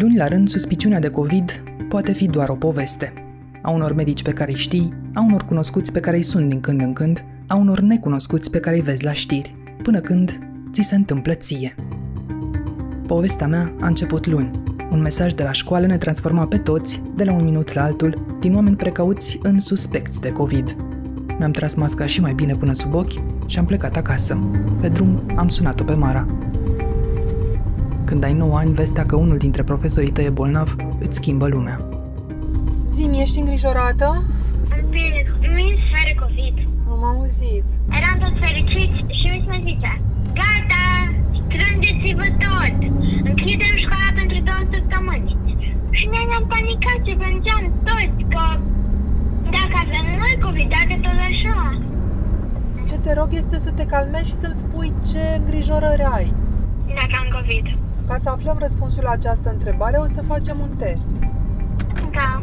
Luni la rând, suspiciunea de COVID poate fi doar o poveste. A unor medici pe care îi știi, a unor cunoscuți pe care îi sunt din când în când, a unor necunoscuți pe care îi vezi la știri, până când ți se întâmplă ție. Povestea mea a început luni. Un mesaj de la școală ne transforma pe toți, de la un minut la altul, din oameni precauți în suspecți de COVID. Mi-am tras masca și mai bine până sub ochi și am plecat acasă. Pe drum am sunat-o pe Mara. Când ai 9 ani, vestea că unul dintre profesorii tăi e bolnav îți schimbă lumea. Zimi, ești îngrijorată? Bine, mi se are COVID. Am auzit. Eram tot fericiți și mi se zice, gata, strângeți-vă tot, închidem școala pentru două săptămâni. Și noi ne-am panicat și plângeam toți că dacă avem noi COVID, dacă tot așa. Ce te rog este să te calmezi și să-mi spui ce îngrijorări ai. Dacă am COVID. Ca să aflăm răspunsul la această întrebare, o să facem un test. Da.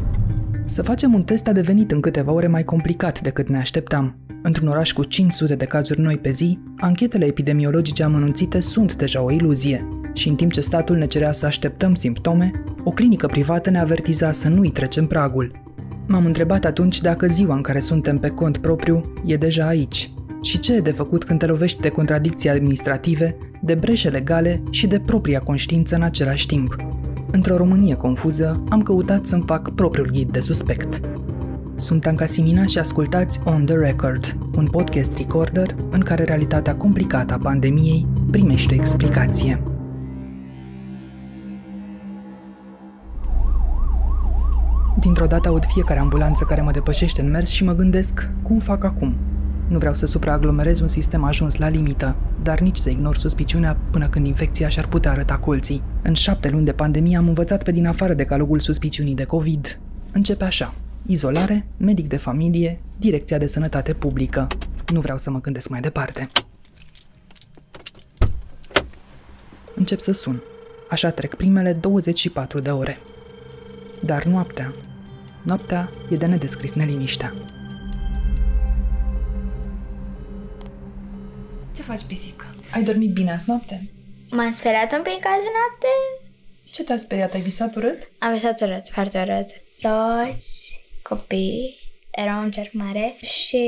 Să facem un test a devenit în câteva ore mai complicat decât ne așteptam. Într-un oraș cu 500 de cazuri noi pe zi, anchetele epidemiologice amănunțite sunt deja o iluzie. Și în timp ce statul ne cerea să așteptăm simptome, o clinică privată ne avertiza să nu-i trecem pragul. M-am întrebat atunci dacă ziua în care suntem pe cont propriu e deja aici. Și ce e de făcut când te lovești de contradicții administrative, de breșe legale și de propria conștiință în același timp. Într-o Românie confuză, am căutat să-mi fac propriul ghid de suspect. Sunt Anca Simina și ascultați On The Record, un podcast recorder în care realitatea complicată a pandemiei primește explicație. Dintr-o dată aud fiecare ambulanță care mă depășește în mers și mă gândesc cum fac acum. Nu vreau să supraaglomerez un sistem ajuns la limită, dar nici să ignor suspiciunea până când infecția și-ar putea arăta colții. În șapte luni de pandemie am învățat pe din afară de calogul suspiciunii de COVID. Începe așa. Izolare, medic de familie, Direcția de Sănătate Publică. Nu vreau să mă gândesc mai departe. Încep să sun. Așa trec primele 24 de ore. Dar noaptea, noaptea e de nedescris neliniștea. Faci, pisică? Ai dormit bine azi noapte? M-am speriat un pic azi noapte. Ce te-a speriat? Ai visat urât? Am visat urât, foarte urât. Toți copii erau în cerc mare și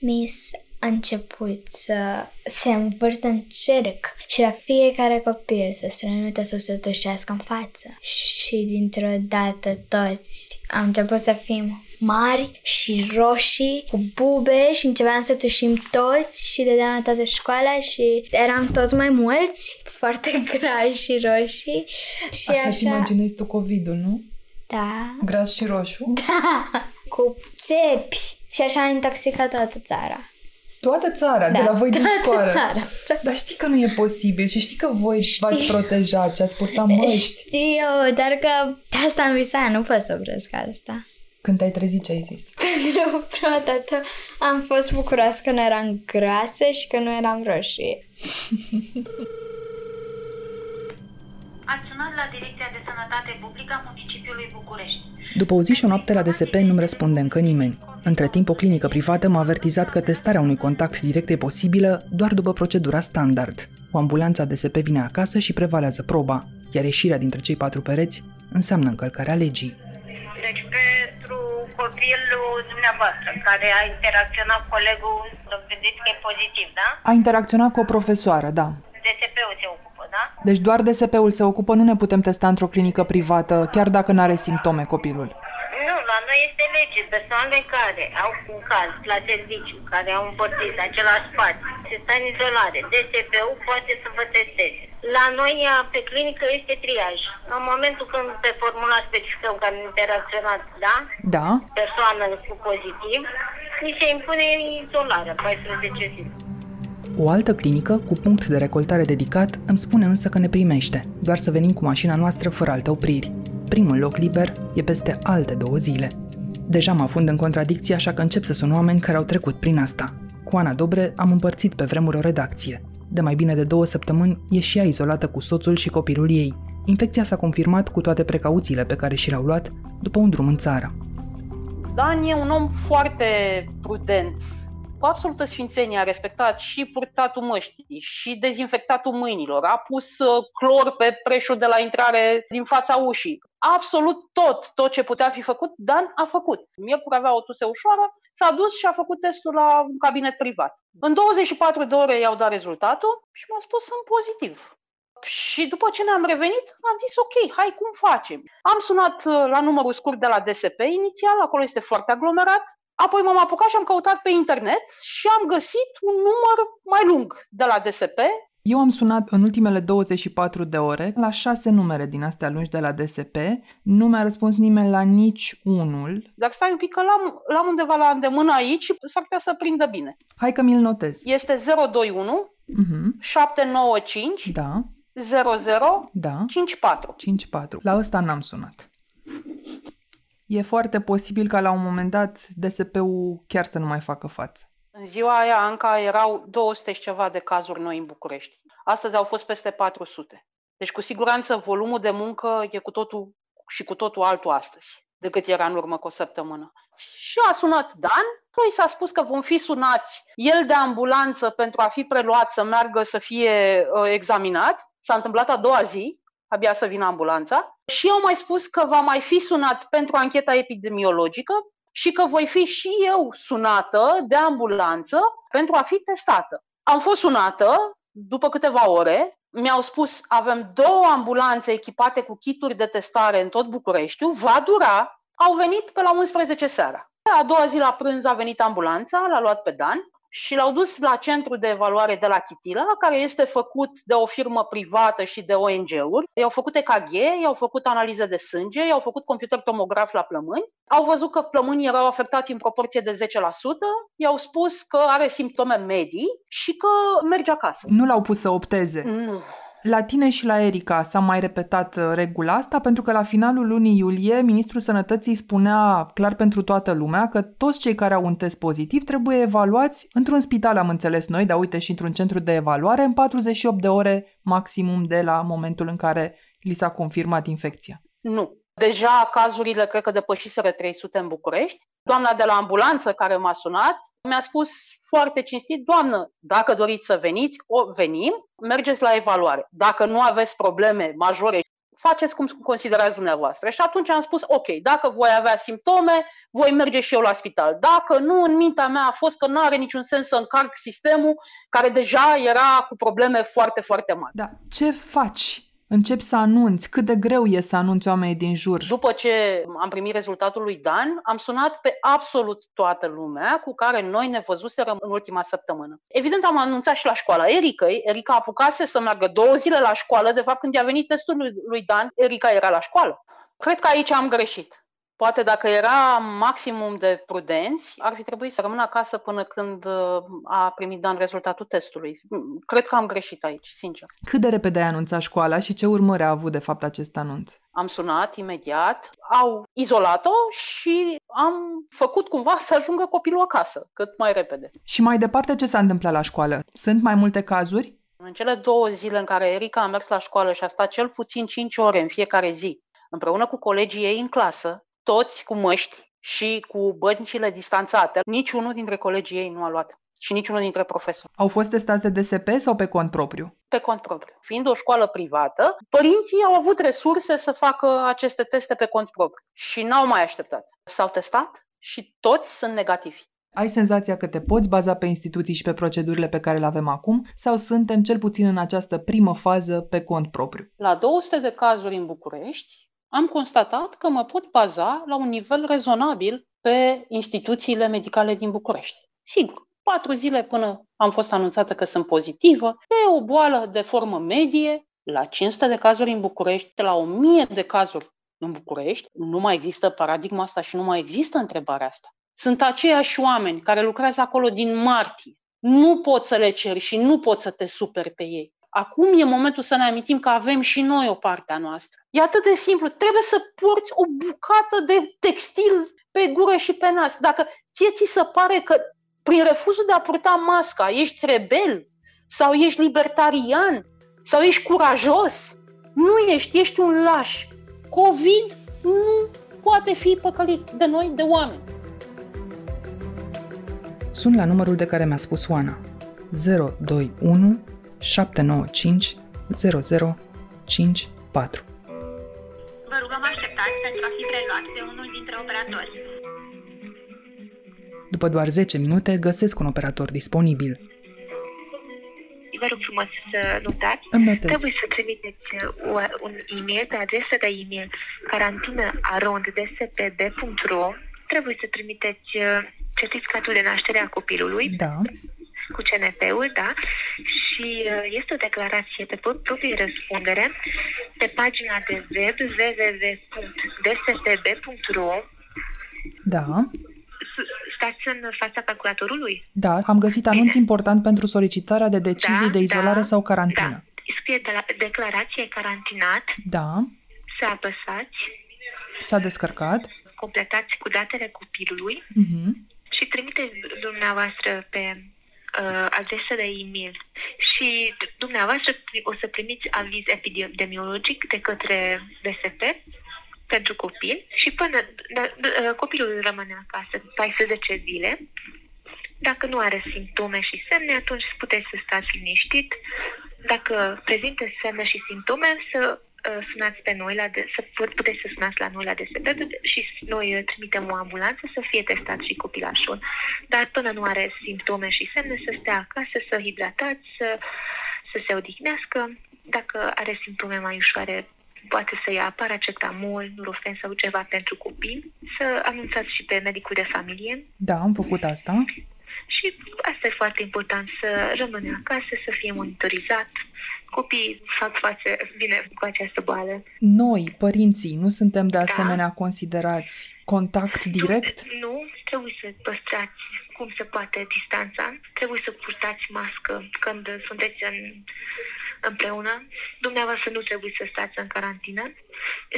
Miss a început să se învârtă în cerc și la fiecare copil să strănute să se tușească în față. Și dintr-o dată toți am început să fim mari și roșii cu bube și începeam să tușim toți și dădeam la toată școala și eram tot mai mulți, foarte grași și roșii. Și Așa, așa... imaginezi tu COVID-ul, nu? Da. Gras și roșu? Da. Cu țepi. Și așa am intoxicat toată țara. Toată țara, Da, de la voi din toată școală. țara. Dar știi că nu e posibil și știi că voi v-ați protejat și ați purtat măști. Știu, dar că de asta am visat, nu pot să opresc asta. Când te-ai trezit, ce ai zis? Pentru prima dată am fost bucuroasă că nu eram grasă și că nu eram roșie. Ați sunat la Direcția de Sănătate Publică a municipiului București. După o zi și o noapte la DSP nu-mi răspunde încă nimeni. Între timp, o clinică privată m-a avertizat că testarea unui contact direct e posibilă doar după procedura standard. O ambulanță a DSP vine acasă și prevalează proba, iar ieșirea dintre cei patru pereți înseamnă încălcarea legii. Deci pentru copilul dumneavoastră care a interacționat cu colegul, vedeți că e pozitiv, da? A interacționat cu o profesoară, da. DSP-ul se ocupă, da? Deci doar DSP-ul se ocupă, nu ne putem testa într-o clinică privată, chiar dacă nu are simptome copilul. Nu, la noi este lege. Persoanele care au un caz la serviciu, care au împărțit același spațiu, se stă în izolare, DSP-ul poate să vă testeze. La noi, pe clinică, este triaj. În momentul când pe formular specificăm că am interacționat, da? Da? Persoană cu pozitiv, ni se impune izolarea 14 zile. O altă clinică, cu punct de recoltare dedicat, îmi spune însă că ne primește, doar să venim cu mașina noastră fără alte opriri. Primul loc liber e peste alte două zile. Deja mă afund în contradicție, așa că încep să sun oameni care au trecut prin asta. Cu Ana Dobre am împărțit pe vremuri o redacție. De mai bine de două săptămâni e și ea izolată cu soțul și copilul ei. Infecția s-a confirmat cu toate precauțiile pe care și le-au luat după un drum în țară. Dan e un om foarte prudent cu absolută sfințenie a respectat și purtatul măștii și dezinfectatul mâinilor, a pus uh, clor pe preșul de la intrare din fața ușii. Absolut tot, tot ce putea fi făcut, Dan a făcut. Miercuri avea o tuse ușoară, s-a dus și a făcut testul la un cabinet privat. În 24 de ore i-au dat rezultatul și mi-a spus sunt pozitiv. Și după ce ne-am revenit, am zis ok, hai cum facem. Am sunat uh, la numărul scurt de la DSP inițial, acolo este foarte aglomerat, Apoi m-am apucat și am căutat pe internet și am găsit un număr mai lung de la DSP. Eu am sunat în ultimele 24 de ore la șase numere din astea lungi de la DSP. Nu mi-a răspuns nimeni la nici unul. Dar stai un pic că l-am, l-am undeva la îndemână aici și s-ar putea să prindă bine. Hai că mi-l notez. Este 021 uh-huh. 795 da. 00 da. 54. 54. La ăsta n-am sunat. E foarte posibil ca la un moment dat DSP-ul chiar să nu mai facă față. În ziua aia, Anca, erau 200 și ceva de cazuri noi în București. Astăzi au fost peste 400. Deci, cu siguranță, volumul de muncă e cu totul și cu totul altul astăzi decât era în urmă cu o săptămână. Și a sunat Dan, păi s-a spus că vom fi sunați el de ambulanță pentru a fi preluat să meargă să fie uh, examinat. S-a întâmplat a doua zi, abia să vină ambulanța. Și au mai spus că va mai fi sunat pentru ancheta epidemiologică și că voi fi și eu sunată de ambulanță pentru a fi testată. Am fost sunată după câteva ore, mi-au spus avem două ambulanțe echipate cu kituri de testare în tot Bucureștiul, va dura, au venit pe la 11 seara. A doua zi la prânz a venit ambulanța, l-a luat pe Dan și l-au dus la centru de evaluare de la Chitila, care este făcut de o firmă privată și de ONG-uri. I-au făcut EKG, i-au făcut analize de sânge, i-au făcut computer tomograf la plămâni. Au văzut că plămânii erau afectați în proporție de 10%, i-au spus că are simptome medii și că merge acasă. Nu l-au pus să opteze. Nu, la tine și la Erica s-a mai repetat uh, regula asta pentru că la finalul lunii iulie ministrul sănătății spunea clar pentru toată lumea că toți cei care au un test pozitiv trebuie evaluați într-un spital, am înțeles noi, dar uite și într-un centru de evaluare în 48 de ore maximum de la momentul în care li s-a confirmat infecția. Nu, Deja cazurile cred că depășiseră 300 în București. Doamna de la ambulanță care m-a sunat mi-a spus foarte cinstit, doamnă, dacă doriți să veniți, o venim, mergeți la evaluare. Dacă nu aveți probleme majore, faceți cum considerați dumneavoastră. Și atunci am spus, ok, dacă voi avea simptome, voi merge și eu la spital. Dacă nu, în mintea mea a fost că nu are niciun sens să încarc sistemul care deja era cu probleme foarte, foarte mari. Da, ce faci începi să anunți, cât de greu e să anunți oamenii din jur. După ce am primit rezultatul lui Dan, am sunat pe absolut toată lumea cu care noi ne văzuserăm în ultima săptămână. Evident, am anunțat și la școala Erica. Erica apucase să meargă două zile la școală. De fapt, când i-a venit testul lui, lui Dan, Erica era la școală. Cred că aici am greșit. Poate dacă era maximum de prudenți, ar fi trebuit să rămână acasă până când uh, a primit Dan rezultatul testului. Cred că am greșit aici, sincer. Cât de repede ai anunțat școala și ce urmări a avut de fapt acest anunț? Am sunat imediat, au izolat-o și am făcut cumva să ajungă copilul acasă, cât mai repede. Și mai departe ce s-a întâmplat la școală? Sunt mai multe cazuri? În cele două zile în care Erica a mers la școală și a stat cel puțin 5 ore în fiecare zi, împreună cu colegii ei în clasă, toți cu măști și cu băncile distanțate. Niciunul dintre colegii ei nu a luat și niciunul dintre profesori. Au fost testați de DSP sau pe cont propriu? Pe cont propriu. Fiind o școală privată, părinții au avut resurse să facă aceste teste pe cont propriu și n-au mai așteptat. S-au testat și toți sunt negativi. Ai senzația că te poți baza pe instituții și pe procedurile pe care le avem acum sau suntem cel puțin în această primă fază pe cont propriu? La 200 de cazuri în București, am constatat că mă pot baza la un nivel rezonabil pe instituțiile medicale din București. Sigur, patru zile până am fost anunțată că sunt pozitivă, e o boală de formă medie, la 500 de cazuri în București, la 1000 de cazuri în București, nu mai există paradigma asta și nu mai există întrebarea asta. Sunt aceiași oameni care lucrează acolo din martie. Nu poți să le ceri și nu poți să te superi pe ei. Acum e momentul să ne amintim că avem și noi o parte a noastră. E atât de simplu. Trebuie să porți o bucată de textil pe gură și pe nas. Dacă ție ți se pare că prin refuzul de a purta masca ești rebel sau ești libertarian sau ești curajos, nu ești, ești un laș. COVID nu poate fi păcălit de noi, de oameni. sun la numărul de care mi-a spus Oana. 021 795 0054. Vă rugăm așteptați pentru a fi preluat de unul dintre operatori. După doar 10 minute, găsesc un operator disponibil. Vă rog frumos să notați. Îmi notez. Trebuie să trimiteți uh, un e-mail pe adresa de e-mail carantină.dsp.ro Trebuie să trimiteți uh, certificatul de naștere a copilului Da, cu CNP-ul, da? Și uh, este o declarație pe pro- proprie răspundere pe pagina de web www.dsp.ro da, S- Stați în fața calculatorului? da. Am găsit anunț important pentru solicitarea de decizii Da, de izolare da, sau carantină. Da. Scrie de la declarație carantinat, Da, să apăsați, s-a descărcat. completați cu datele copilului Mhm. și trimiteți dumneavoastră pe uh, adresa de e-mail și dumneavoastră pri- o să primiți aviz epidemiologic de către DSP pentru copil și până da, da, copilul rămâne acasă 14 zile. Dacă nu are simptome și semne, atunci puteți să stați liniștit. Dacă prezintă semne și simptome, să uh, sunați pe noi, la de, să pu- puteți să sunați la noi la DSP și noi uh, trimitem o ambulanță să fie testat și copilașul. Dar până nu are simptome și semne, să stea acasă, să hidratați, să, să se odihnească. Dacă are simptome mai ușoare, poate să ia paracetamol, nurofen sau ceva pentru copii, să anunțați și pe medicul de familie Da, am făcut asta. și asta e foarte important, să rămâne acasă, să fie monitorizat. Copiii fac față bine cu această boală. Noi, părinții, nu suntem de asemenea considerați contact direct? Nu, nu, trebuie să păstrați cum se poate distanța, trebuie să purtați mască când sunteți în, împreună. Dumneavoastră nu trebuie să stați în carantină.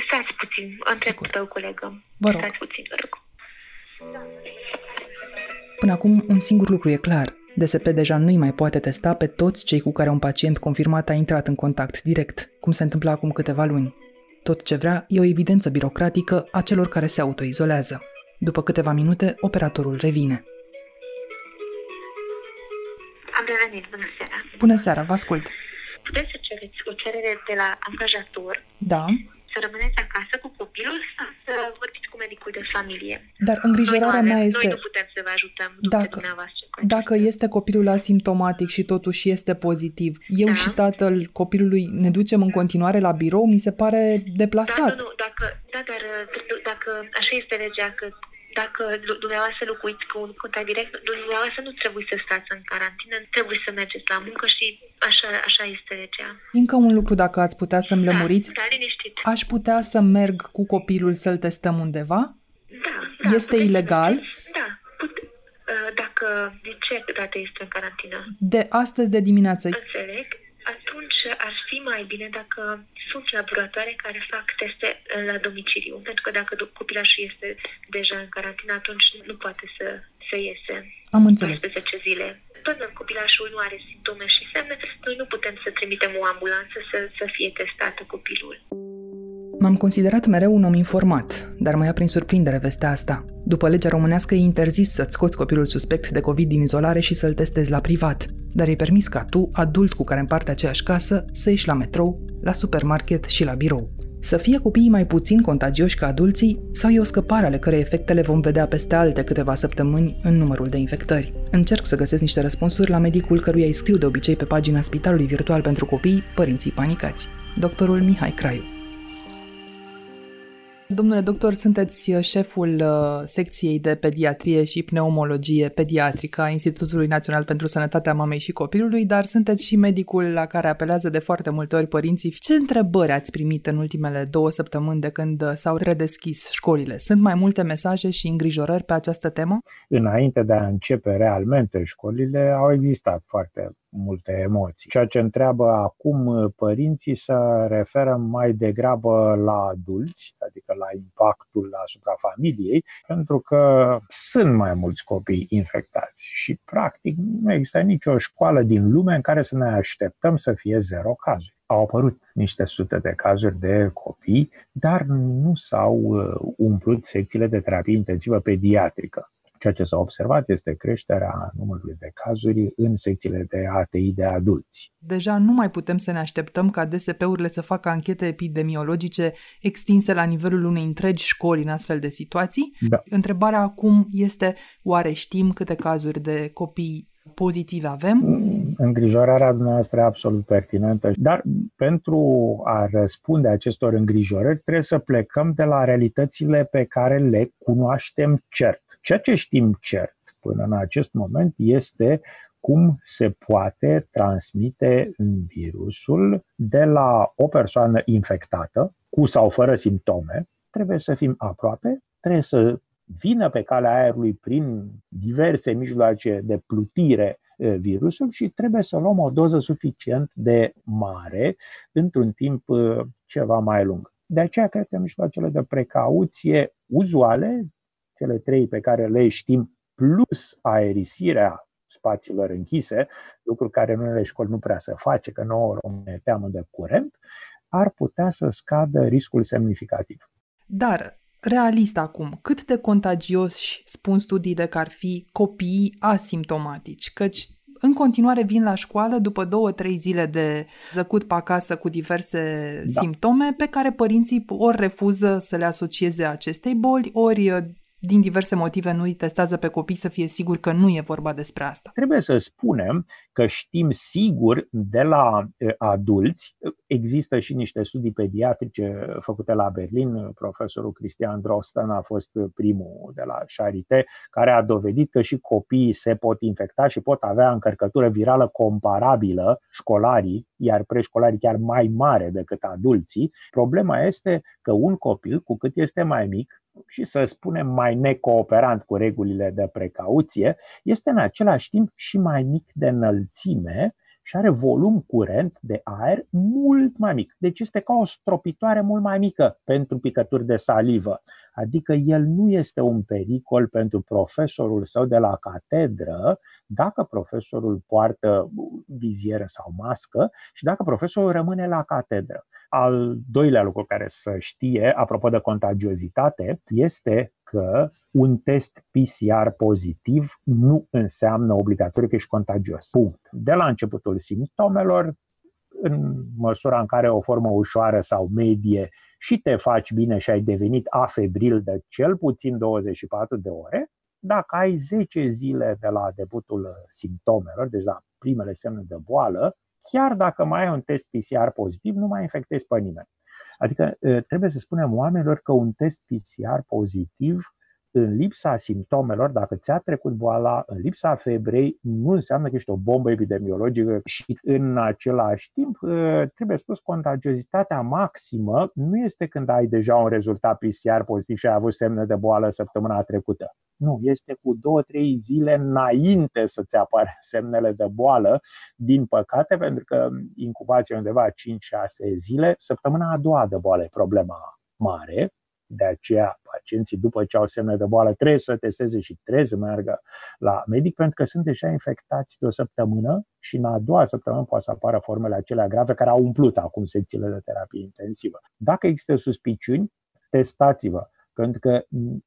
Stați puțin, întreb Sigur. pe o colegă. Vă rog. Stați puțin, vă rog. Până acum, un singur lucru e clar. DSP deja nu-i mai poate testa pe toți cei cu care un pacient confirmat a intrat în contact direct, cum se întâmpla acum câteva luni. Tot ce vrea e o evidență birocratică a celor care se autoizolează. După câteva minute, operatorul revine. Am revenit, bună seara. Bună seara, vă ascult. Puteți să cereți o cerere de la angajator Da, să rămâneți acasă cu copilul sau să vorbiți cu medicul de familie. dar îngrijorarea noi nu mea avem- este... Noi nu putem să vă ajutăm după Dacă- dumneavoastră. cu Dacă acesta. este copilul asimptomatic și totuși este pozitiv, eu Da. și tatăl copilului ne ducem în continuare la birou, mi se pare Da, deplasat. nu, nu, dacă, da, dar uh, dacă așa este legea că dacă lu- dumneavoastră locuiți cu un contact direct, dumneavoastră nu trebuie să stați în carantină, trebuie să mergeți la muncă și așa, așa este legea. Încă un lucru, dacă ați putea să-mi lămuriți, Da, da, liniștit. aș putea să merg cu copilul să-l testăm undeva? Da, da, Este puteți să ilegal? mergeți. Da, put, uh, dacă, de ce dată este în carantină? De astăzi de dimineață. Înțeleg. Atunci ar fi mai bine dacă sunt laboratoare care fac teste uh, la domiciliu. Pentru că dacă do- copilașul este deja în carantină, atunci nu poate să, să iese Am înțeles. 14 zile. Până copilașul nu are simptome și semne, noi nu putem să trimitem o ambulanță să, să fie testată copilul. M-am considerat mereu un om informat, dar mă ia prin surprindere vestea asta. După legea românească e interzis să-ți scoți copilul suspect de COVID din izolare și să-l testezi la privat, dar e permis ca tu, adult cu care împarte aceeași casă, să ieși la metrou, la supermarket și la birou. Să fie copiii mai puțin contagioși ca adulții sau e o scăpare ale cărei efecte le vom vedea peste alte câteva săptămâni în numărul de infectări? Încerc să găsesc niște răspunsuri la medicul căruia îi scriu de obicei pe pagina Spitalului Virtual pentru Copii, părinții panicați. Doctorul Mihai Craiu. Domnule doctor, sunteți uh, șeful uh, secției de pediatrie și pneumologie pediatrică a Institutului Național pentru Sănătatea Mamei și Copilului, dar sunteți și medicul la care apelează de foarte multe ori părinții. Ce întrebări ați primit în ultimele două săptămâni de când uh, s-au redeschis școlile? Sunt mai multe mesaje și îngrijorări pe această temă? înainte de a începe realmente școlile, au existat foarte multe emoții. Ceea ce întreabă acum uh, părinții se referă mai degrabă la adulți, adică la impactul asupra familiei, pentru că sunt mai mulți copii infectați și practic nu există nicio școală din lume în care să ne așteptăm să fie zero cazuri. Au apărut niște sute de cazuri de copii, dar nu s-au uh, umplut secțiile de terapie intensivă pediatrică Ceea ce s-a observat este creșterea numărului de cazuri în secțiile de ATI de adulți. Deja nu mai putem să ne așteptăm ca DSP-urile să facă anchete epidemiologice extinse la nivelul unei întregi școli în astfel de situații. Da. Întrebarea acum este, oare știm câte cazuri de copii pozitive avem? Îngrijorarea dumneavoastră e absolut pertinentă, dar pentru a răspunde acestor îngrijorări trebuie să plecăm de la realitățile pe care le cunoaștem cert. Ceea ce știm cert până în acest moment este cum se poate transmite virusul de la o persoană infectată, cu sau fără simptome, trebuie să fim aproape, trebuie să vină pe calea aerului prin diverse mijloace de plutire virusul și trebuie să luăm o doză suficient de mare într-un timp ceva mai lung. De aceea cred că mijloacele de precauție uzuale, cele trei pe care le știm, plus aerisirea spațiilor închise, lucru care în unele școli nu prea se face, că nouă ne teamă de curent, ar putea să scadă riscul semnificativ. Dar realist acum, cât de contagioși spun studiile că ar fi copiii asimptomatici? Căci în continuare vin la școală după două, trei zile de zăcut pe acasă cu diverse da. simptome pe care părinții ori refuză să le asocieze acestei boli, ori din diverse motive nu îi testează pe copii să fie sigur că nu e vorba despre asta. Trebuie să spunem că știm sigur de la adulți, există și niște studii pediatrice făcute la Berlin, profesorul Cristian Drosten a fost primul de la Charité, care a dovedit că și copiii se pot infecta și pot avea încărcătură virală comparabilă școlarii, iar preșcolarii chiar mai mare decât adulții. Problema este că un copil, cu cât este mai mic, și să spunem mai necooperant cu regulile de precauție, este în același timp și mai mic de înălțime și are volum curent de aer mult mai mic. Deci este ca o stropitoare mult mai mică pentru picături de salivă. Adică el nu este un pericol pentru profesorul său de la catedră dacă profesorul poartă vizieră sau mască și dacă profesorul rămâne la catedră. Al doilea lucru care să știe, apropo de contagiozitate, este că un test PCR pozitiv nu înseamnă obligatoriu că ești contagios. Punct. De la începutul simptomelor, în măsura în care o formă ușoară sau medie și te faci bine și ai devenit afebril de cel puțin 24 de ore, dacă ai 10 zile de la debutul simptomelor, deci la primele semne de boală, chiar dacă mai ai un test PCR pozitiv, nu mai infectezi pe nimeni. Adică trebuie să spunem oamenilor că un test PCR pozitiv în lipsa simptomelor, dacă ți-a trecut boala, în lipsa febrei, nu înseamnă că ești o bombă epidemiologică. Și în același timp trebuie spus contagiozitatea maximă nu este când ai deja un rezultat PCR pozitiv și ai avut semne de boală săptămâna trecută. Nu, este cu două, trei zile înainte să-ți apară semnele de boală, din păcate, pentru că incubația undeva 5-6 zile, săptămâna a doua de boală e problema mare, de aceea, pacienții, după ce au semne de boală, trebuie să testeze și trebuie să meargă la medic, pentru că sunt deja infectați de o săptămână și în a doua săptămână poate să apară formele acelea grave care au umplut acum secțiile de terapie intensivă. Dacă există suspiciuni, testați-vă pentru că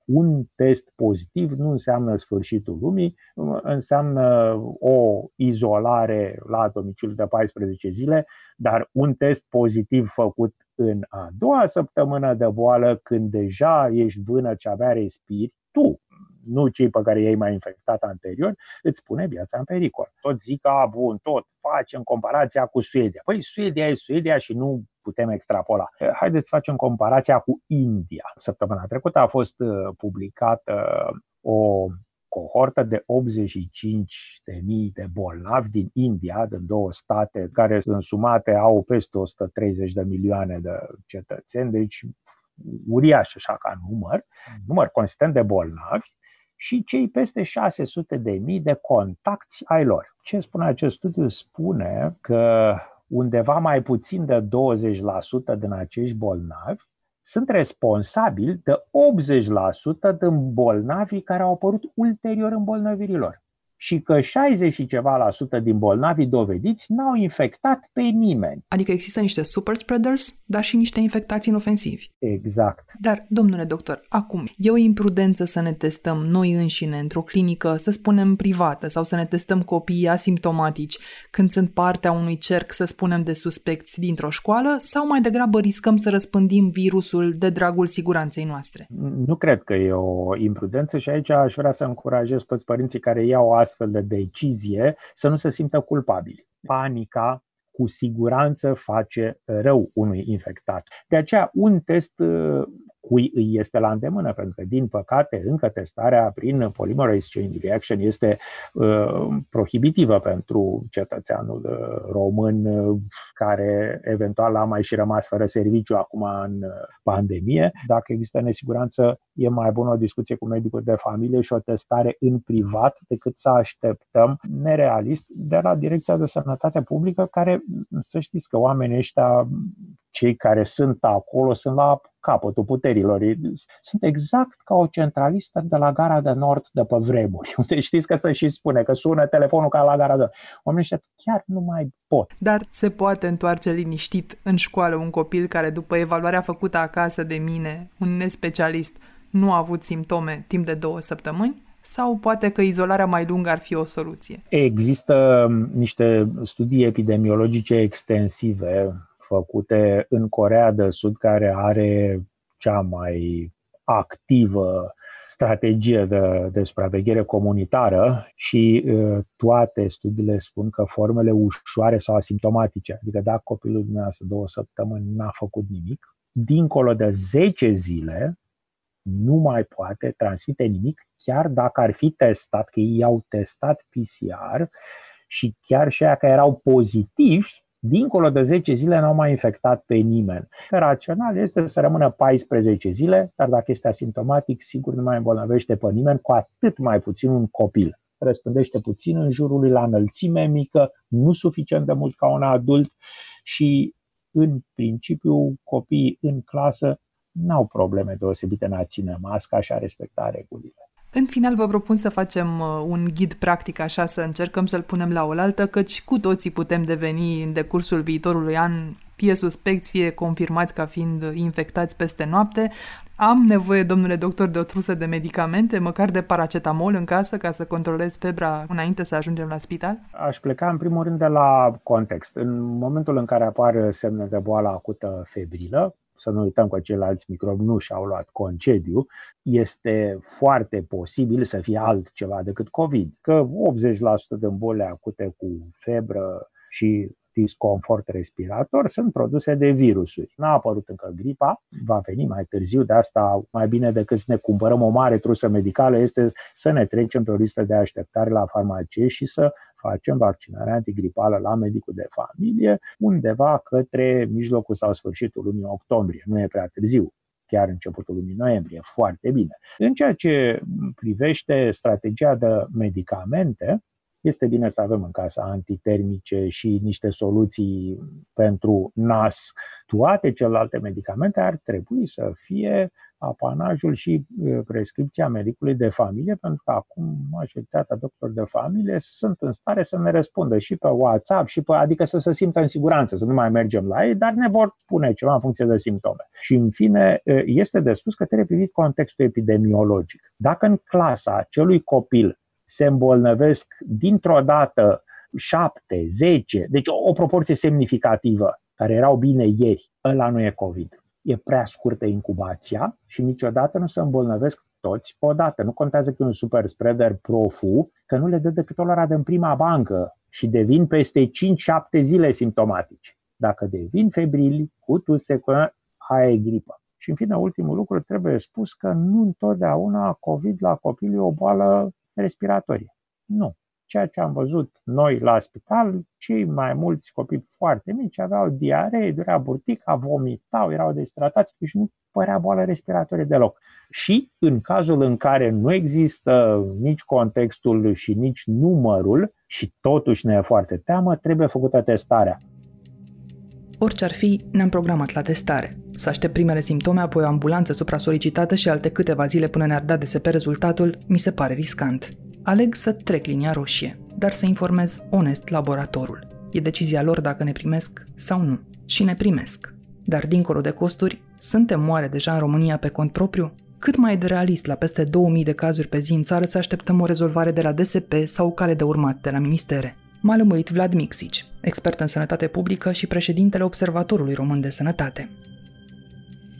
un test pozitiv nu înseamnă sfârșitul lumii, înseamnă o izolare la domiciliu de 14 zile, dar un test pozitiv făcut în a doua săptămână de boală, când deja ești vână ce avea respiri, tu, nu cei pe care i-ai mai infectat anterior, îți pune viața în pericol. Tot zic că, bun, tot facem comparația cu Suedia. Păi Suedia e Suedia și nu putem extrapola. Haideți să facem comparația cu India. Săptămâna trecută a fost uh, publicată uh, o cohortă de 85.000 de bolnavi din India, din două state care sunt sumate, au peste 130 de milioane de cetățeni, deci uriaș așa ca număr, număr consistent de bolnavi și cei peste 600 de mii de contacti ai lor. Ce spune acest studiu? Spune că undeva mai puțin de 20% din acești bolnavi sunt responsabili de 80% din bolnavii care au apărut ulterior îmbolnăvirilor. Și că 60 și ceva la sută din bolnavii dovediți n-au infectat pe nimeni. Adică există niște super spreaders, dar și niște infectați inofensivi. Exact. Dar, domnule doctor, acum, e o imprudență să ne testăm noi înșine într-o clinică, să spunem privată, sau să ne testăm copiii asimptomatici când sunt partea unui cerc, să spunem, de suspecți dintr-o școală, sau mai degrabă riscăm să răspândim virusul de dragul siguranței noastre? Nu cred că e o imprudență și aici aș vrea să încurajez toți părinții care iau astfel de decizie să nu se simtă culpabili. Panica cu siguranță face rău unui infectat. De aceea, un test cui îi este la îndemână, pentru că, din păcate, încă testarea prin polymerase chain reaction este uh, prohibitivă pentru cetățeanul uh, român uh, care eventual a mai și rămas fără serviciu acum în uh, pandemie. Dacă există nesiguranță, e mai bună o discuție cu medicul de familie și o testare în privat decât să așteptăm nerealist de la Direcția de Sănătate Publică, care, să știți că oamenii ăștia cei care sunt acolo sunt la capătul puterilor. Sunt exact ca o centralistă de la gara de nord de pe vremuri, unde știți că se și spune că sună telefonul ca la gara de nord. Oamenii ăștia chiar nu mai pot. Dar se poate întoarce liniștit în școală un copil care, după evaluarea făcută acasă de mine, un nespecialist, nu a avut simptome timp de două săptămâni? Sau poate că izolarea mai lungă ar fi o soluție? Există niște studii epidemiologice extensive făcute în Corea de Sud, care are cea mai activă strategie de, de supraveghere comunitară și uh, toate studiile spun că formele ușoare sau asimptomatice, adică dacă copilul dumneavoastră două săptămâni n-a făcut nimic, dincolo de 10 zile nu mai poate transmite nimic, chiar dacă ar fi testat, că ei au testat PCR și chiar și aia care erau pozitivi dincolo de 10 zile n-au mai infectat pe nimeni. Rațional este să rămână 14 zile, dar dacă este asimptomatic, sigur nu mai îmbolnăvește pe nimeni, cu atât mai puțin un copil. Răspândește puțin în jurul lui la înălțime mică, nu suficient de mult ca un adult și în principiu copiii în clasă n-au probleme deosebite în a ține masca și a respecta regulile. În final vă propun să facem uh, un ghid practic așa, să încercăm să-l punem la oaltă, căci cu toții putem deveni în decursul viitorului an fie suspecți, fie confirmați ca fiind infectați peste noapte. Am nevoie, domnule doctor, de o trusă de medicamente, măcar de paracetamol în casă, ca să controlez febra înainte să ajungem la spital? Aș pleca în primul rând de la context. În momentul în care apar semne de boală acută febrilă, să nu uităm că ceilalți microbi nu și-au luat concediu, este foarte posibil să fie altceva decât COVID. Că 80% de boli acute cu febră și disconfort respirator sunt produse de virusuri. N-a apărut încă gripa, va veni mai târziu, de asta mai bine decât să ne cumpărăm o mare trusă medicală este să ne trecem pe o listă de așteptare la farmacie și să facem vaccinarea antigripală la medicul de familie undeva către mijlocul sau sfârșitul lunii octombrie. Nu e prea târziu chiar începutul lunii noiembrie, foarte bine. În ceea ce privește strategia de medicamente, este bine să avem în casă antitermice și niște soluții pentru nas. Toate celelalte medicamente ar trebui să fie apanajul și prescripția medicului de familie, pentru că acum majoritatea doctori de familie sunt în stare să ne răspundă și pe WhatsApp, și pe, adică să se simtă în siguranță, să nu mai mergem la ei, dar ne vor spune ceva în funcție de simptome. Și în fine, este de spus că trebuie privit contextul epidemiologic. Dacă în clasa acelui copil se îmbolnăvesc dintr-o dată 7, 10, deci o, o proporție semnificativă, care erau bine ieri, ăla nu e COVID. E prea scurtă incubația și niciodată nu se îmbolnăvesc toți odată. Nu contează că e un super spreader profu, că nu le dă decât o lor în prima bancă și devin peste 5-7 zile simptomatici. Dacă devin febrili, cu tuse, cu aia e gripă. Și în fine, ultimul lucru trebuie spus că nu întotdeauna COVID la copil e o boală respiratorie. Nu. Ceea ce am văzut noi la spital, cei mai mulți copii foarte mici aveau diaree, durea burtica, vomitau, erau deshidratați, deci nu părea boală respiratorie deloc. Și în cazul în care nu există nici contextul și nici numărul și totuși ne e foarte teamă, trebuie făcută testarea. Orice ar fi, ne-am programat la testare. Să aștept primele simptome, apoi o ambulanță supra-solicitată și alte câteva zile până ne-ar da DSP rezultatul, mi se pare riscant. Aleg să trec linia roșie, dar să informez onest laboratorul. E decizia lor dacă ne primesc sau nu. Și ne primesc. Dar dincolo de costuri, suntem oare deja în România pe cont propriu? Cât mai e de realist la peste 2000 de cazuri pe zi în țară să așteptăm o rezolvare de la DSP sau o cale de urmat de la ministere? M-a lămurit Vlad Mixici, expert în sănătate publică și președintele Observatorului Român de Sănătate.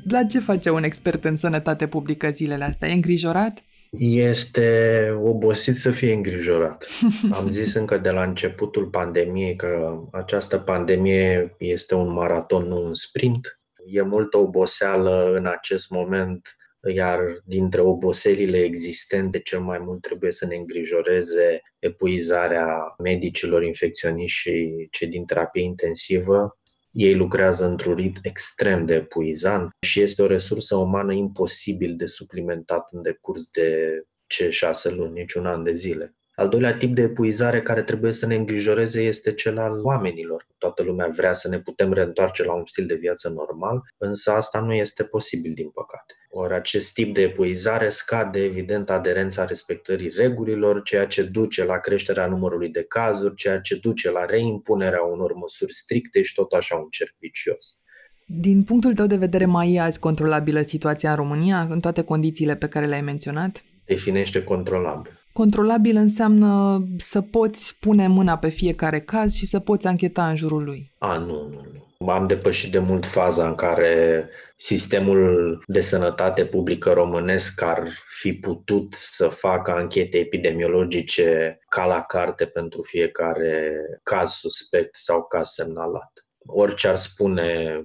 Vlad, ce face un expert în sănătate publică zilele astea? E îngrijorat? Este obosit să fie îngrijorat. Am zis încă de la începutul pandemiei că această pandemie este un maraton, nu un sprint. E multă oboseală în acest moment, iar dintre oboselile existente, cel mai mult trebuie să ne îngrijoreze epuizarea medicilor infecționiști și cei din terapie intensivă, ei lucrează într-un ritm extrem de epuizant și este o resursă umană imposibil de suplimentat în decurs de ce șase luni, niciun an de zile. Al doilea tip de epuizare care trebuie să ne îngrijoreze este cel al oamenilor. Toată lumea vrea să ne putem reîntoarce la un stil de viață normal, însă asta nu este posibil, din păcate. Ori acest tip de epuizare scade, evident, aderența respectării regulilor, ceea ce duce la creșterea numărului de cazuri, ceea ce duce la reimpunerea unor măsuri stricte și tot așa un cerc vicios. Din punctul tău de vedere, mai e azi controlabilă situația în România, în toate condițiile pe care le-ai menționat? Definește controlabil. Controlabil înseamnă să poți pune mâna pe fiecare caz și să poți ancheta în jurul lui. A, nu, nu, nu. Am depășit de mult faza în care sistemul de sănătate publică românesc ar fi putut să facă anchete epidemiologice ca la carte pentru fiecare caz suspect sau caz semnalat. Orice ar spune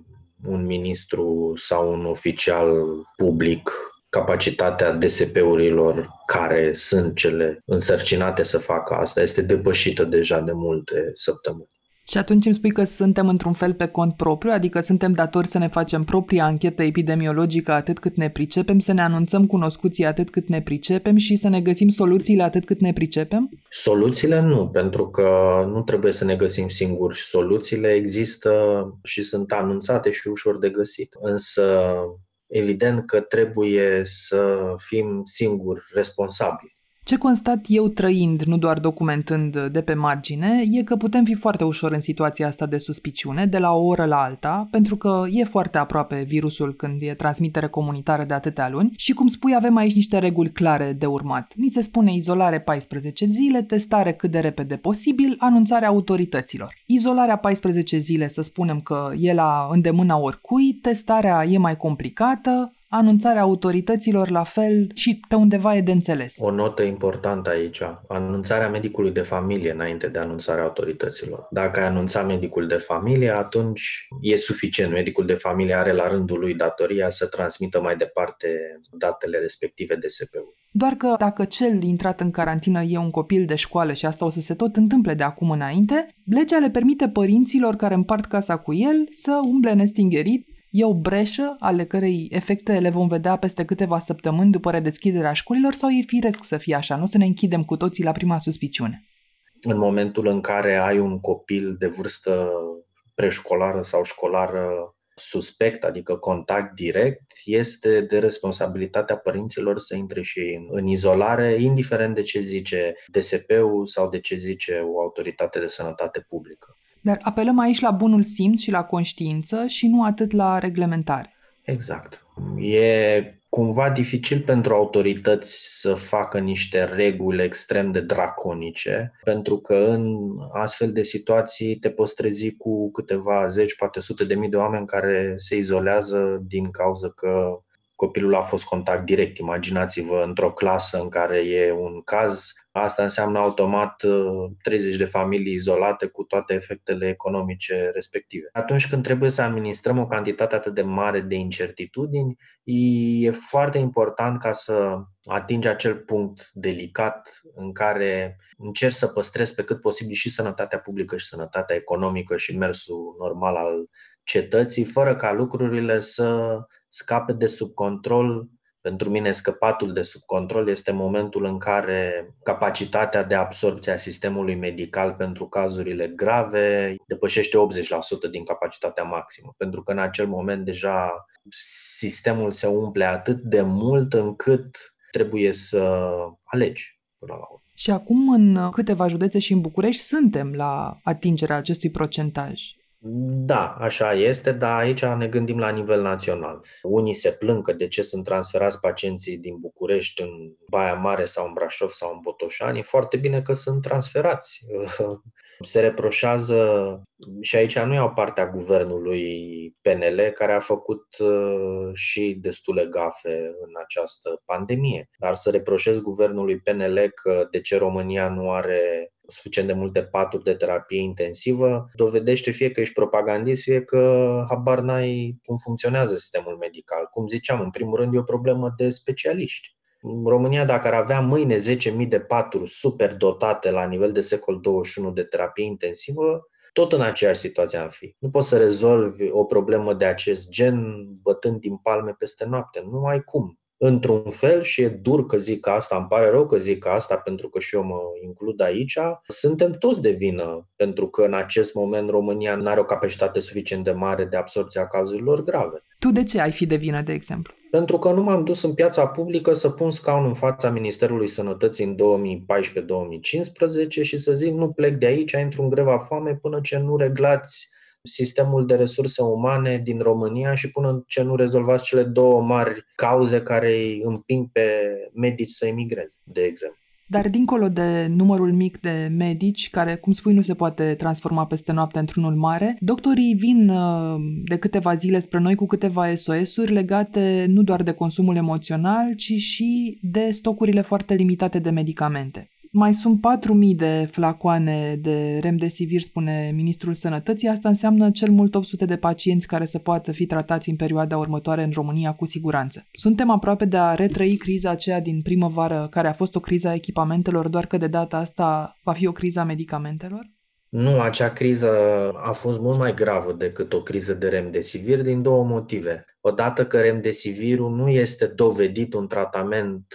un ministru sau un oficial public capacitatea DSP-urilor care sunt cele însărcinate să facă asta este depășită deja de multe săptămâni. Și atunci îmi spui că suntem într-un fel pe cont propriu, adică suntem datori să ne facem propria anchetă epidemiologică atât cât ne pricepem, să ne anunțăm cunoscuții atât cât ne pricepem și să ne găsim soluțiile atât cât ne pricepem? Soluțiile nu, pentru că nu trebuie să ne găsim singuri. Soluțiile există și sunt anunțate și ușor de găsit. Însă evident că trebuie să fim singuri responsabili. Ce constat eu trăind, nu doar documentând de pe margine, e că putem fi foarte ușor în situația asta de suspiciune, de la o oră la alta, pentru că e foarte aproape virusul când e transmitere comunitară de atâtea luni și, cum spui, avem aici niște reguli clare de urmat. Ni se spune izolare 14 zile, testare cât de repede posibil, anunțarea autorităților. Izolarea 14 zile, să spunem că e la îndemâna oricui, testarea e mai complicată, anunțarea autorităților la fel și pe undeva e de înțeles. O notă importantă aici, anunțarea medicului de familie înainte de anunțarea autorităților. Dacă ai anunțat medicul de familie, atunci e suficient. Medicul de familie are la rândul lui datoria să transmită mai departe datele respective de SPU. Doar că dacă cel intrat în carantină e un copil de școală și asta o să se tot întâmple de acum înainte, legea le permite părinților care împart casa cu el să umble nestingerit E o breșă ale cărei efecte le vom vedea peste câteva săptămâni după redeschiderea școlilor sau e firesc să fie așa, nu să ne închidem cu toții la prima suspiciune? În momentul în care ai un copil de vârstă preșcolară sau școlară suspect, adică contact direct, este de responsabilitatea părinților să intre și în, în izolare, indiferent de ce zice DSP-ul sau de ce zice o autoritate de sănătate publică. Dar apelăm aici la bunul simț și la conștiință și nu atât la reglementare. Exact. E cumva dificil pentru autorități să facă niște reguli extrem de draconice, pentru că în astfel de situații te poți trezi cu câteva zeci, poate sute de mii de oameni care se izolează din cauza că copilul a fost contact direct. Imaginați-vă într-o clasă în care e un caz, asta înseamnă automat 30 uh, de familii izolate cu toate efectele economice respective. Atunci când trebuie să administrăm o cantitate atât de mare de incertitudini, e foarte important ca să atingi acel punct delicat în care încerci să păstrezi pe cât posibil și sănătatea publică și sănătatea economică și mersul normal al cetății, fără ca lucrurile să scape de sub control. Pentru mine, scăpatul de sub control este momentul în care capacitatea de absorpție a sistemului medical pentru cazurile grave depășește 80% din capacitatea maximă, pentru că în acel moment deja sistemul se umple atât de mult încât trebuie să alegi până la urmă. Și acum, în câteva județe și în București, suntem la atingerea acestui procentaj. Da, așa este, dar aici ne gândim la nivel național. Unii se plâng că de ce sunt transferați pacienții din București în Baia Mare sau în Brașov sau în Botoșani. E foarte bine că sunt transferați. Se reproșează, și aici nu iau partea guvernului PNL, care a făcut uh, și destule gafe în această pandemie, dar să reproșez guvernului PNL că de ce România nu are suficient de multe paturi de terapie intensivă, dovedește fie că ești propagandist, fie că habar n-ai cum funcționează sistemul medical. Cum ziceam, în primul rând e o problemă de specialiști. România, dacă ar avea mâine 10.000 de paturi super dotate la nivel de secol 21 de terapie intensivă, tot în aceeași situație am fi. Nu poți să rezolvi o problemă de acest gen bătând din palme peste noapte. Nu ai cum într-un fel și e dur că zic asta, îmi pare rău că zic asta pentru că și eu mă includ aici, suntem toți de vină pentru că în acest moment România nu are o capacitate suficient de mare de absorpție a cazurilor grave. Tu de ce ai fi de vină, de exemplu? Pentru că nu m-am dus în piața publică să pun scaun în fața Ministerului Sănătății în 2014-2015 și să zic nu plec de aici, intru în greva foame până ce nu reglați sistemul de resurse umane din România și până ce nu rezolvați cele două mari cauze care îi împing pe medici să emigreze, de exemplu. Dar dincolo de numărul mic de medici, care, cum spui, nu se poate transforma peste noapte într-unul mare, doctorii vin uh, de câteva zile spre noi cu câteva SOS-uri legate nu doar de consumul emoțional, ci și de stocurile foarte limitate de medicamente. Mai sunt 4.000 de flacoane de remdesivir, spune Ministrul Sănătății. Asta înseamnă cel mult 800 de pacienți care să poată fi tratați în perioada următoare în România cu siguranță. Suntem aproape de a retrăi criza aceea din primăvară, care a fost o criză a echipamentelor, doar că de data asta va fi o criză a medicamentelor? Nu, acea criză a fost mult mai gravă decât o criză de remdesivir din două motive. Odată că remdesivirul nu este dovedit un tratament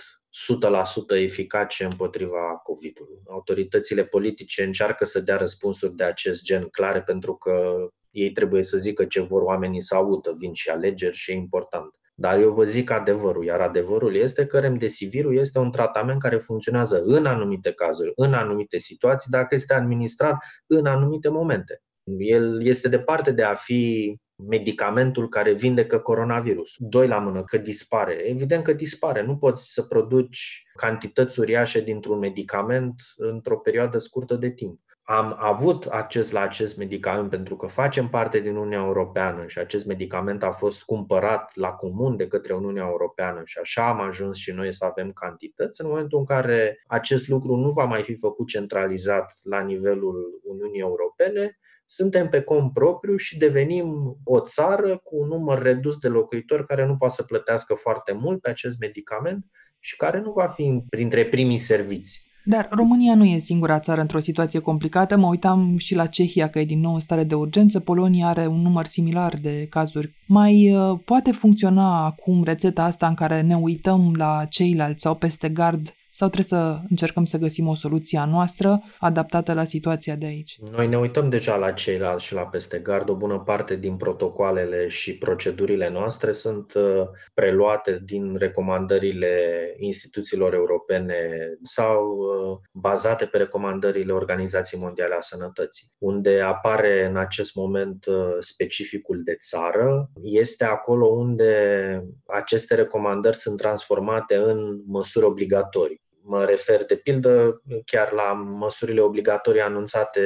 100% eficace împotriva COVID-ului. Autoritățile politice încearcă să dea răspunsuri de acest gen clare pentru că ei trebuie să zică ce vor oamenii să audă, vin și alegeri și e important. Dar eu vă zic adevărul, iar adevărul este că remdesivirul este un tratament care funcționează în anumite cazuri, în anumite situații, dacă este administrat în anumite momente. El este departe de a fi medicamentul care vindecă coronavirus. Doi la mână, că dispare. Evident că dispare. Nu poți să produci cantități uriașe dintr-un medicament într-o perioadă scurtă de timp. Am avut acces la acest medicament pentru că facem parte din Uniunea Europeană și acest medicament a fost cumpărat la comun de către Uniunea Europeană și așa am ajuns și noi să avem cantități. În momentul în care acest lucru nu va mai fi făcut centralizat la nivelul Uniunii Europene, suntem pe cont propriu și devenim o țară cu un număr redus de locuitori care nu poate să plătească foarte mult pe acest medicament și care nu va fi printre primii serviți. Dar România nu e singura țară într-o situație complicată. Mă uitam și la Cehia, că e din nou în stare de urgență. Polonia are un număr similar de cazuri. Mai uh, poate funcționa acum rețeta asta în care ne uităm la ceilalți sau peste gard sau trebuie să încercăm să găsim o soluție a noastră adaptată la situația de aici? Noi ne uităm deja la ceilalți și la peste gard. O bună parte din protocoalele și procedurile noastre sunt uh, preluate din recomandările instituțiilor europene sau uh, bazate pe recomandările Organizației Mondiale a Sănătății. Unde apare în acest moment uh, specificul de țară, este acolo unde aceste recomandări sunt transformate în măsuri obligatorii. Mă refer, de pildă, chiar la măsurile obligatorii anunțate.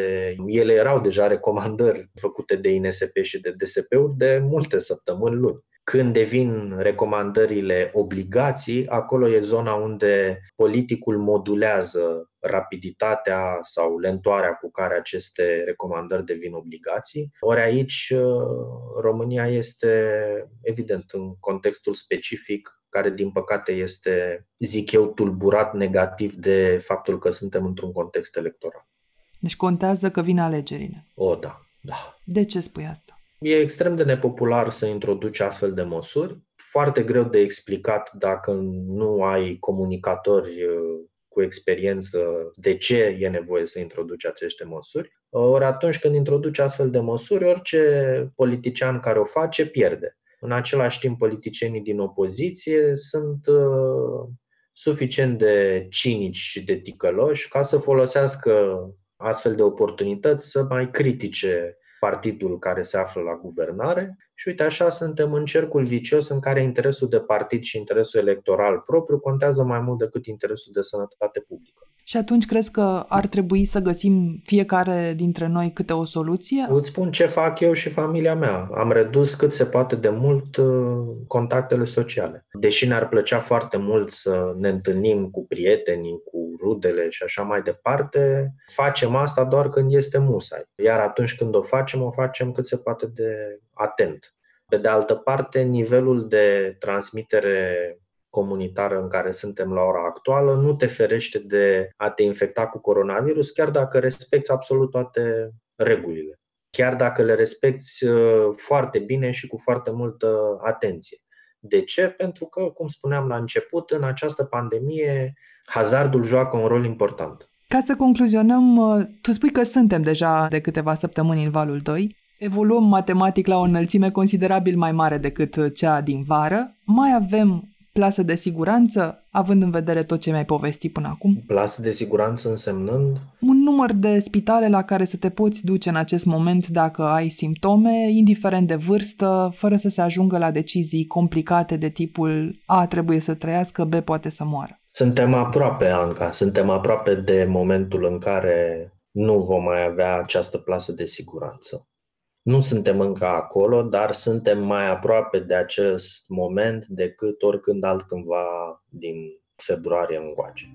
Ele erau deja recomandări făcute de INSP și de DSP-uri de multe săptămâni, luni. Când devin recomandările obligații, acolo e zona unde politicul modulează rapiditatea sau lentoarea cu care aceste recomandări devin obligații. Ori aici România este, evident, în contextul specific care din păcate este, zic eu, tulburat negativ de faptul că suntem într-un context electoral. Deci contează că vin alegerile. O, da, da. De ce spui asta? E extrem de nepopular să introduci astfel de măsuri, foarte greu de explicat dacă nu ai comunicatori uh, cu experiență de ce e nevoie să introduci aceste măsuri. Ori atunci când introduci astfel de măsuri, orice politician care o face pierde. În același timp, politicienii din opoziție sunt uh, suficient de cinici și de ticăloși ca să folosească astfel de oportunități să mai critique partidul care se află la guvernare și uite așa suntem în cercul vicios în care interesul de partid și interesul electoral propriu contează mai mult decât interesul de sănătate publică. Și atunci crezi că ar trebui să găsim fiecare dintre noi câte o soluție? Îți spun ce fac eu și familia mea. Am redus cât se poate de mult uh, contactele sociale. Deși ne-ar plăcea foarte mult să ne întâlnim cu prietenii, cu rudele și așa mai departe, facem asta doar când este musai. Iar atunci când o facem, o facem cât se poate de atent. Pe de altă parte, nivelul de transmitere comunitară în care suntem la ora actuală nu te ferește de a te infecta cu coronavirus, chiar dacă respecti absolut toate regulile. Chiar dacă le respecti uh, foarte bine și cu foarte multă atenție. De ce? Pentru că, cum spuneam la început, în această pandemie, hazardul joacă un rol important. Ca să concluzionăm, uh, tu spui că suntem deja de câteva săptămâni în valul 2, evoluăm matematic la o înălțime considerabil mai mare decât uh, cea din vară, mai avem plasă de siguranță, având în vedere tot ce mi-ai povestit până acum? Plasă de siguranță însemnând? Un număr de spitale la care să te poți duce în acest moment dacă ai simptome, indiferent de vârstă, fără să se ajungă la decizii complicate de tipul A trebuie să trăiască, B poate să moară. Suntem aproape, Anca, suntem aproape de momentul în care nu vom mai avea această plasă de siguranță. Nu suntem încă acolo, dar suntem mai aproape de acest moment decât oricând altcândva din februarie încoace.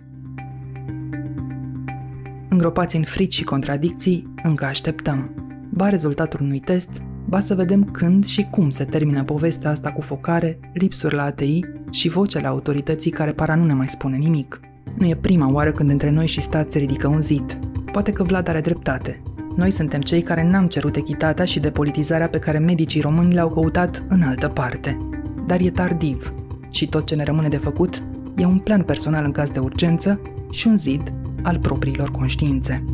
Îngropați în frici și contradicții, încă așteptăm. Ba rezultatul unui test, ba să vedem când și cum se termină povestea asta cu focare, lipsuri la ATI și voce la autorității care para nu ne mai spune nimic. Nu e prima oară când între noi și stat se ridică un zid. Poate că Vlad are dreptate. Noi suntem cei care n-am cerut echitatea și depolitizarea pe care medicii români le-au căutat în altă parte. Dar e tardiv și tot ce ne rămâne de făcut e un plan personal în caz de urgență și un zid al propriilor conștiințe.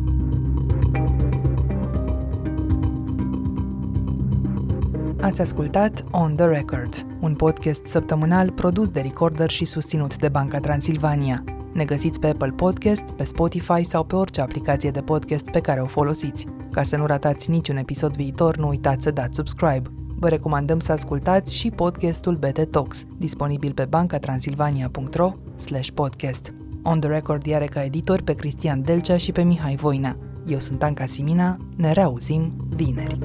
Ați ascultat On The Record, un podcast săptămânal produs de Recorder și susținut de Banca Transilvania. Ne găsiți pe Apple Podcast, pe Spotify sau pe orice aplicație de podcast pe care o folosiți. Ca să nu ratați niciun episod viitor, nu uitați să dați subscribe. Vă recomandăm să ascultați și podcastul BT Talks, disponibil pe bancatransilvania.ro podcast. On the Record are ca editori pe Cristian Delcea și pe Mihai Voina. Eu sunt Anca Simina, ne reauzim vineri.